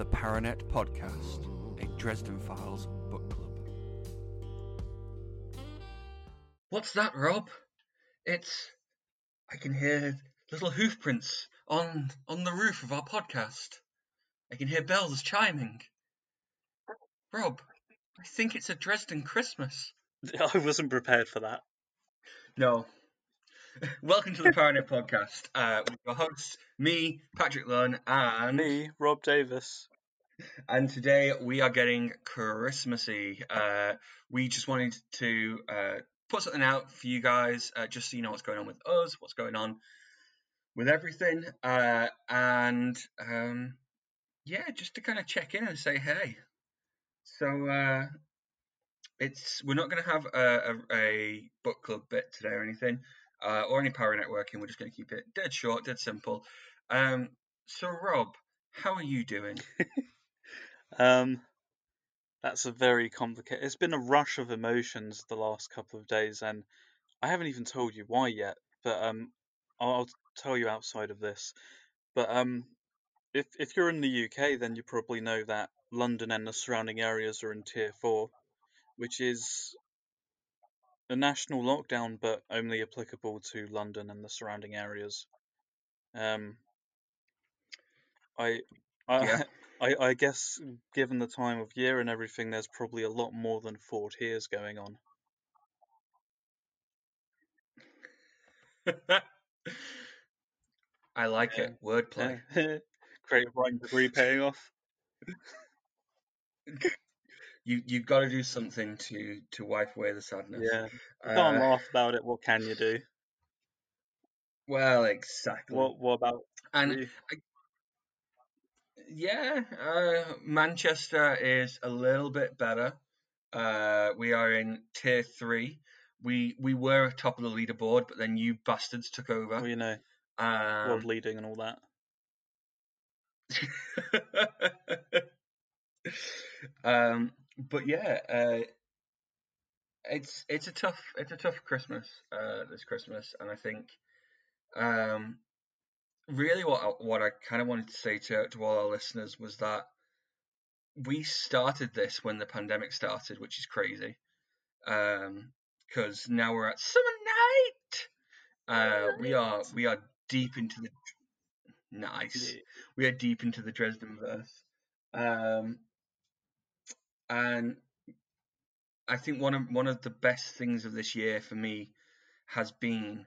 the Paranet Podcast, a Dresden Files book club. What's that, Robb? It's. I can hear little hoof prints on on the roof of our podcast. I can hear bells chiming. Robb, I think it's a Dresden Christmas. I wasn't prepared for that. No. Welcome to the Paranet Podcast. Uh, with your hosts, me, Patrick Lunn, and Me, Robb Davis. And today we are getting Christmassy. Uh, we just wanted to uh, put something out for you guys, uh, just so you know what's going on with us, what's going on with everything, uh, and um, yeah, just to kind of check in and say hey. So uh, it's we're not going to have a, a, a book club bit today or anything, uh, or any power networking. We're just going to keep it dead short, dead simple. Um, so Robb, how are you doing? Um, that's a very complicated. It's been a rush of emotions the last couple of days, and I haven't even told you why yet. But um, I'll, I'll tell you outside of this. But um, if if you're in the UK, then you probably know that London and the surrounding areas are in Tier Four, which is a national lockdown, but only applicable to London and the surrounding areas. Um, I, I, Yeah. I, I guess given the time of year and everything, there's probably a lot more than four tiers going on. I like it. Wordplay. Creative writing degree paying off. You you've got to do something to to wipe away the sadness. Yeah, can't Uh, laugh about it. What can you do? well, exactly. What What about and you? Yeah, uh, Manchester is a little bit better. Uh, we are in tier three. We we were top of the leaderboard, but then you bastards took over. Well, you know, Um, world leading and all that. um, but yeah, uh, it's it's a tough it's a tough Christmas uh, this Christmas, and I think um, really what I, what I kind of wanted to say to to all our listeners was that we started this when the pandemic started, which is crazy, because now we're at Summer Knight. Uh, we are we are deep into the nice we are deep into the Dresden verse. Um, and I think one of one of the best things of this year for me has been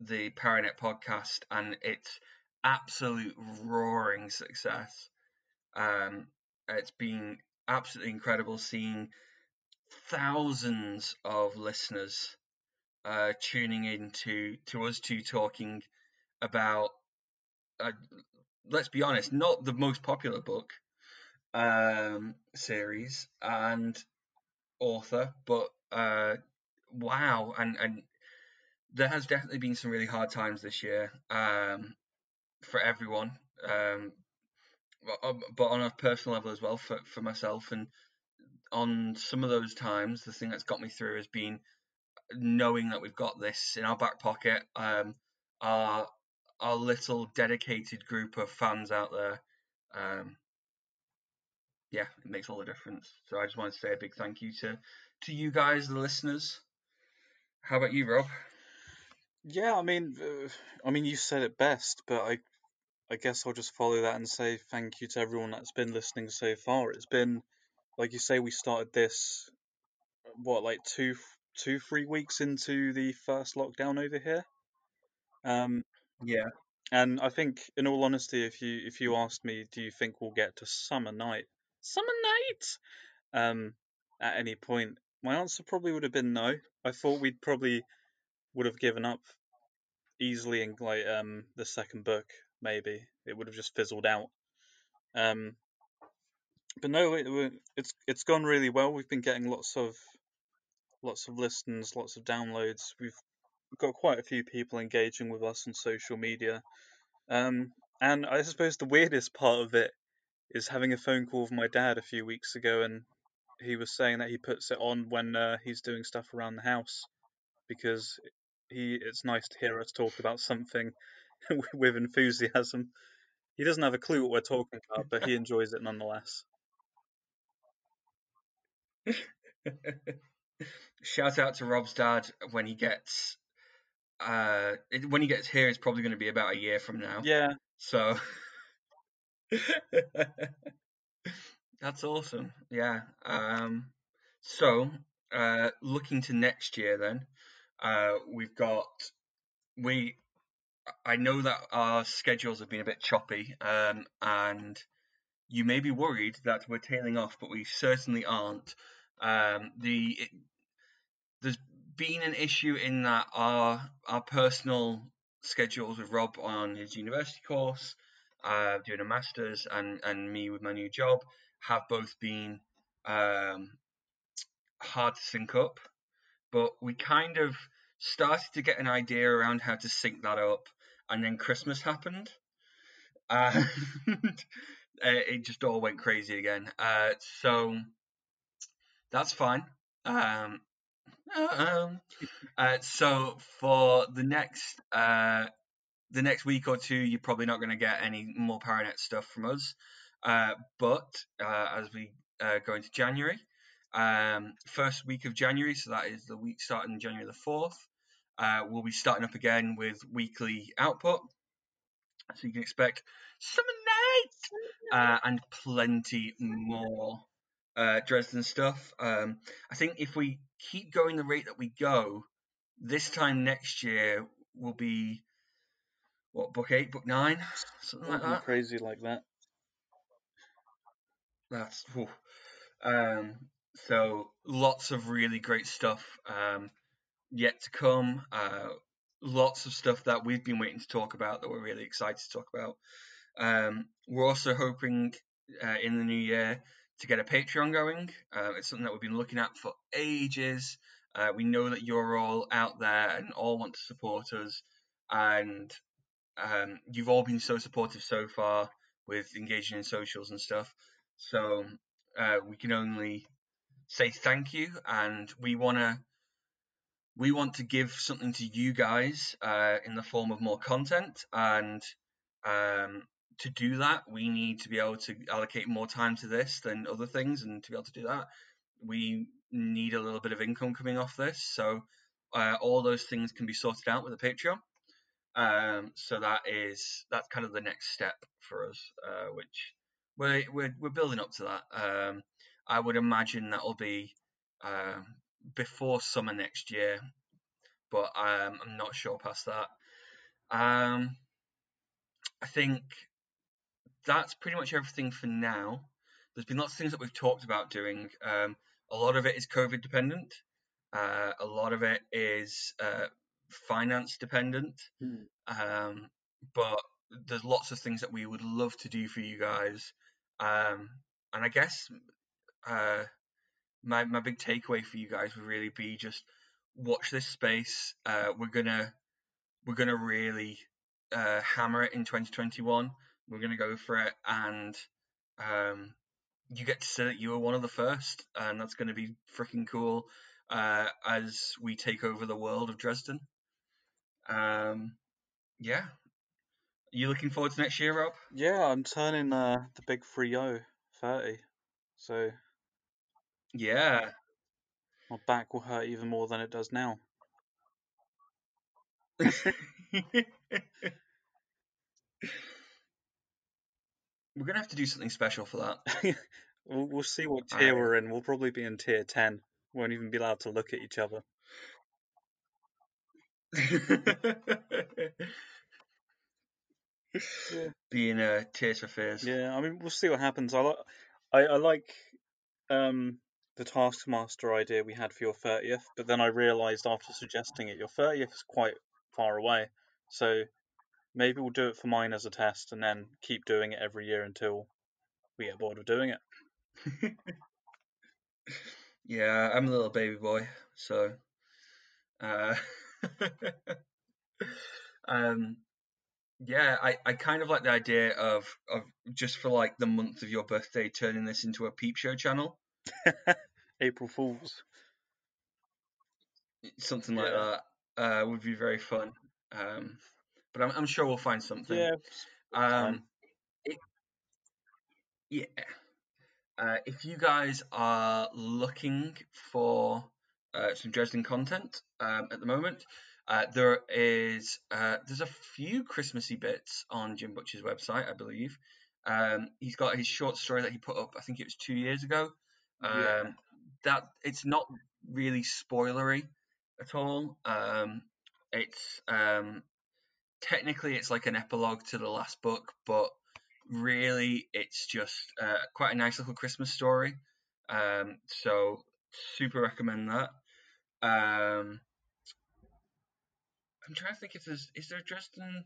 the Paranet podcast and its absolute roaring success. Um, it's been absolutely incredible seeing thousands of listeners uh, tuning in to, to us two talking about uh, let's be honest, not the most popular book um, series and author, but uh, wow, and and there has definitely been some really hard times this year um, for everyone, um, but, uh, on a personal level as well for for myself, and on some of those times, the thing that's got me through has been knowing that we've got this in our back pocket. Um, our our little dedicated group of fans out there. Um, yeah, it makes all the difference. So I just want to say a big thank you to to you guys, the listeners. How about you, Robb? Yeah, I mean, uh, I mean, you said it best, but I, I guess I'll just follow that and say thank you to everyone that's been listening so far. It's been, like you say, we started this, what, like two, two, three weeks into the first lockdown over here. Um, Yeah, and I think, in all honesty, if you if you asked me, do you think we'll get to Summer Knight, Summer Knight, um, at any point, my answer probably would have been no. I thought we'd probably would have given up easily in like um the second book. Maybe it would have just fizzled out. Um, but no, it, it- it's it's gone really well. We've been getting lots of lots of listens, lots of downloads. We've got quite a few people engaging with us on social media. Um, and I suppose the weirdest part of it is having a phone call with my dad a few weeks ago, and he was saying that he puts it on when uh, he's doing stuff around the house because he it's nice to hear us talk about something with enthusiasm. He doesn't have a clue what we're talking about, but he enjoys it nonetheless. Shout out to Robb's dad when he gets uh when he gets here it's probably going to be about a year from now. Yeah, So that's awesome. Yeah. Um so uh looking to next year then, uh we've got we I know that our schedules have been a bit choppy, um and you may be worried that we're tailing off, but we certainly aren't. Um the it, there's been an issue in that our our personal schedules with Robb on his university course, uh, doing a master's, and and me with my new job have both been um, hard to sync up. But we kind of started to get an idea around how to sync that up, and then Christmas happened, and it just all went crazy again. Uh, so that's fine. Um, um, uh, so for the next uh, the next week or two, you're probably not going to get any more Paranet stuff from us. Uh, but uh, as we uh, go into January, um, first week of January, so that is the week starting January the fourth, uh, we'll be starting up again with weekly output. So you can expect Summer Knight uh, and plenty more uh, Dresden stuff. Um, I think if we keep going the rate that we go, this time next year will be what book eight, book nine, something like that. crazy like that. That's um, so lots of really great stuff um, yet to come. Uh, lots of stuff that we've been waiting to talk about that we're really excited to talk about. Um, we're also hoping uh, in the new year to get a Patreon going. Uh, it's something that we've been looking at for ages. Uh, we know that you're all out there and all want to support us, and um, you've all been so supportive so far with engaging in socials and stuff. So uh, we can only say thank you, and we wanna we want to give something to you guys uh, in the form of more content, and um, to do that, we need to be able to allocate more time to this than other things, and to be able to do that, we need a little bit of income coming off this. So uh, all those things can be sorted out with a Patreon. Um, so that is that's kind of the next step for us, uh, which we're, we're we're building up to that. Um, I would imagine that'll be um, before summer next year, but um, I'm not sure past that. Um, I think that's pretty much everything for now. There's been lots of things that we've talked about doing. Um, a lot of it is COVID dependent. Uh, a lot of it is uh, finance dependent. Um, but there's lots of things that we would love to do for you guys. Um, and I guess uh, my my big takeaway for you guys would really be just watch this space. Uh, we're gonna we're gonna really uh, hammer it in 2021. We're gonna go for it, and um, you get to say that you were one of the first, and that's gonna be freaking cool uh, as we take over the world of Dresden. Um, yeah, you looking forward to next year, Robb? Yeah, I'm turning uh, the big 3 30. So Yeah. my back will hurt even more than it does now. We're gonna have to do something special for that. we'll, we'll see what tier I- we're in. We'll probably be in tier 10. We Won't even be allowed to look at each other. Yeah. Being uh, Tears for Fears. Yeah, I mean, we'll see what happens. I, li- I, I like um, the Taskmaster idea we had for your 30th, but then I realised after suggesting it, your 30th is quite far away. So maybe we'll do it for mine as a test and then keep doing it every year until we get bored of doing it. Yeah, I'm a little baby boy, so uh, um, yeah, I, I kind of like the idea of of just for like the month of your birthday turning this into a peep show channel, April Fools. something like Yeah. that uh, would be very fun. Um, but I'm, I'm sure we'll find something. Yeah, Um, fine. yeah. Uh, if you guys are looking for uh, some Dresden content um, at the moment, uh, there is uh, there's a few Christmassy bits on Jim Butcher's website, I believe. Um, he's got his short story that he put up, I think it was two years ago. Um, Yeah. That it's not really spoilery at all. Um, it's um, technically it's like an epilogue to the last book, but really it's just uh, quite a nice little Christmas story. Um, so super recommend that. Um, I'm trying to think if there's is there a Dresden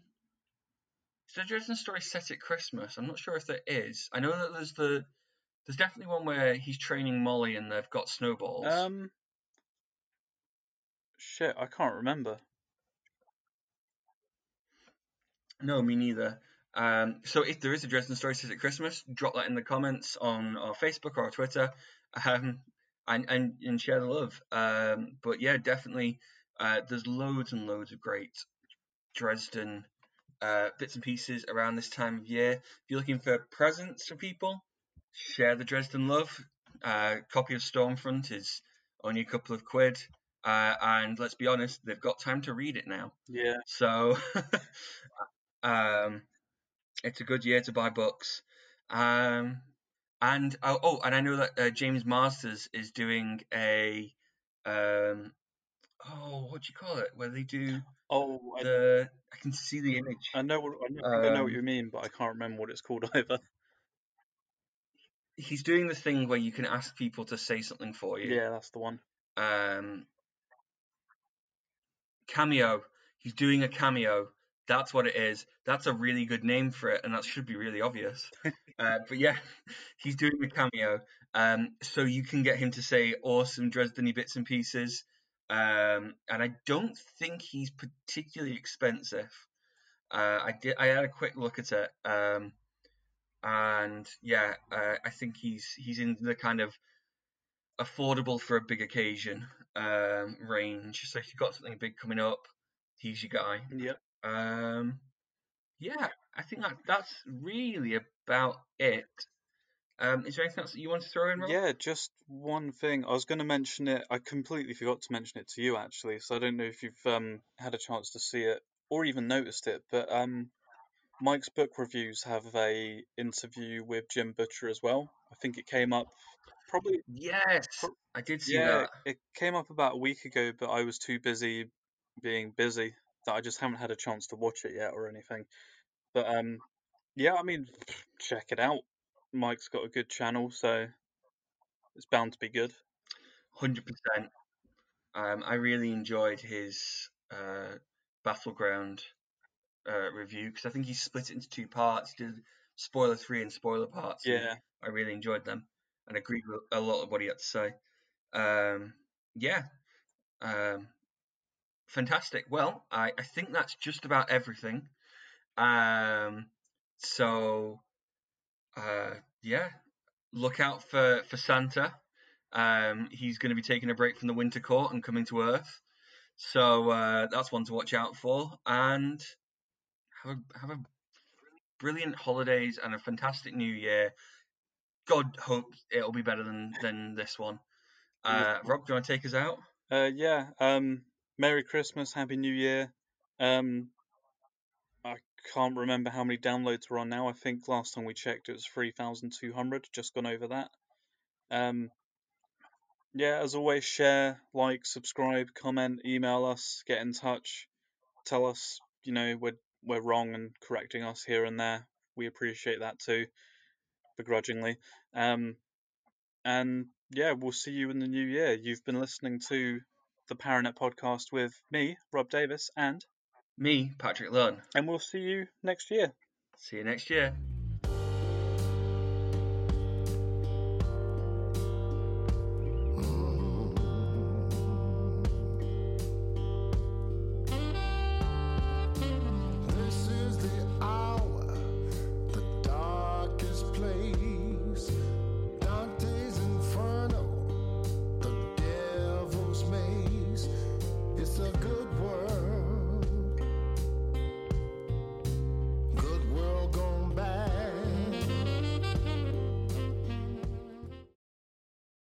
is there a Dresden story set at Christmas? I'm not sure if there is. I know that there's the there's definitely one where he's training Molly and they've got snowballs. Um, shit, I can't remember. No, me neither. Um, so if there is a Dresden story set at Christmas, drop that in the comments on our Facebook or our Twitter, um, and, and and share the love. Um, but yeah, definitely, uh, there's loads and loads of great Dresden uh, bits and pieces around this time of year. If you're looking for presents for people, share the Dresden love. Uh, copy of Stormfront is only a couple of quid, uh, and let's be honest, they've got time to read it now. Yeah. So, um, it's a good year to buy books. Um, and oh, oh, and I know that uh, James Marsters is doing a um, oh, what do you call it? Where they do Oh, I, the I can see the image. I know what I know, I know what Um, you mean, but I can't remember what it's called either. He's doing the thing where you can ask people to say something for you. Yeah, that's the one. um, cameo. He's doing a cameo. That's what it is. That's a really good name for it, and that should be really obvious. uh, but yeah, he's doing a cameo. Um, so you can get him to say awesome Dresden bits and pieces. Um, and I don't think he's particularly expensive. Uh, I did. I had a quick look at it. Um, and yeah, uh, I think he's he's in the kind of affordable for a big occasion um, range. So if you've got something big coming up, he's your guy. Yep. Um, yeah, I think that that's really about it. Um, is there anything else that you want to throw in, Robb? Yeah, just one thing. I was going to mention it. I completely forgot to mention it to you actually, so I don't know if you've um, had a chance to see it or even noticed it. But um, Mike's book reviews have a interview with Jim Butcher as well. I think it came up probably Yes, Pro- I did see yeah, that. it came up about a week ago, but I was too busy being busy that I just haven't had a chance to watch it yet or anything. But um, yeah, I mean, check it out. Mike's got a good channel, so it's bound to be good. Hundred percent. Um, I really enjoyed his uh, battleground uh, review because I think he split it into two parts. Did spoiler three and spoiler parts. Yeah, I really enjoyed them and agreed with a lot of what he had to say. Um, yeah, um, fantastic. Well, I, I think that's just about everything. Um, so, uh, yeah, look out for, for Santa. Um, he's going to be taking a break from the Winter Court and coming to Earth. So uh, that's one to watch out for. And have a have a brilliant holidays and a fantastic New Year. God hopes it'll be better than than this one. Uh, Robb, do you want to take us out? uh, yeah. Um, Merry Christmas, Happy New Year. Um, I can't remember how many downloads we're on now. I think last time we checked it was three thousand two hundred. Just gone over that. Um, yeah, as always, share, like, subscribe, comment, email us, get in touch, tell us, you know, we're we're wrong and correcting us here and there. We appreciate that too, begrudgingly. Um, and yeah, we'll see you in the new year. You've been listening to the Paranet podcast with me, Robb Davis, and Me, Patrick Lunn. and we'll see you next year. See you next year.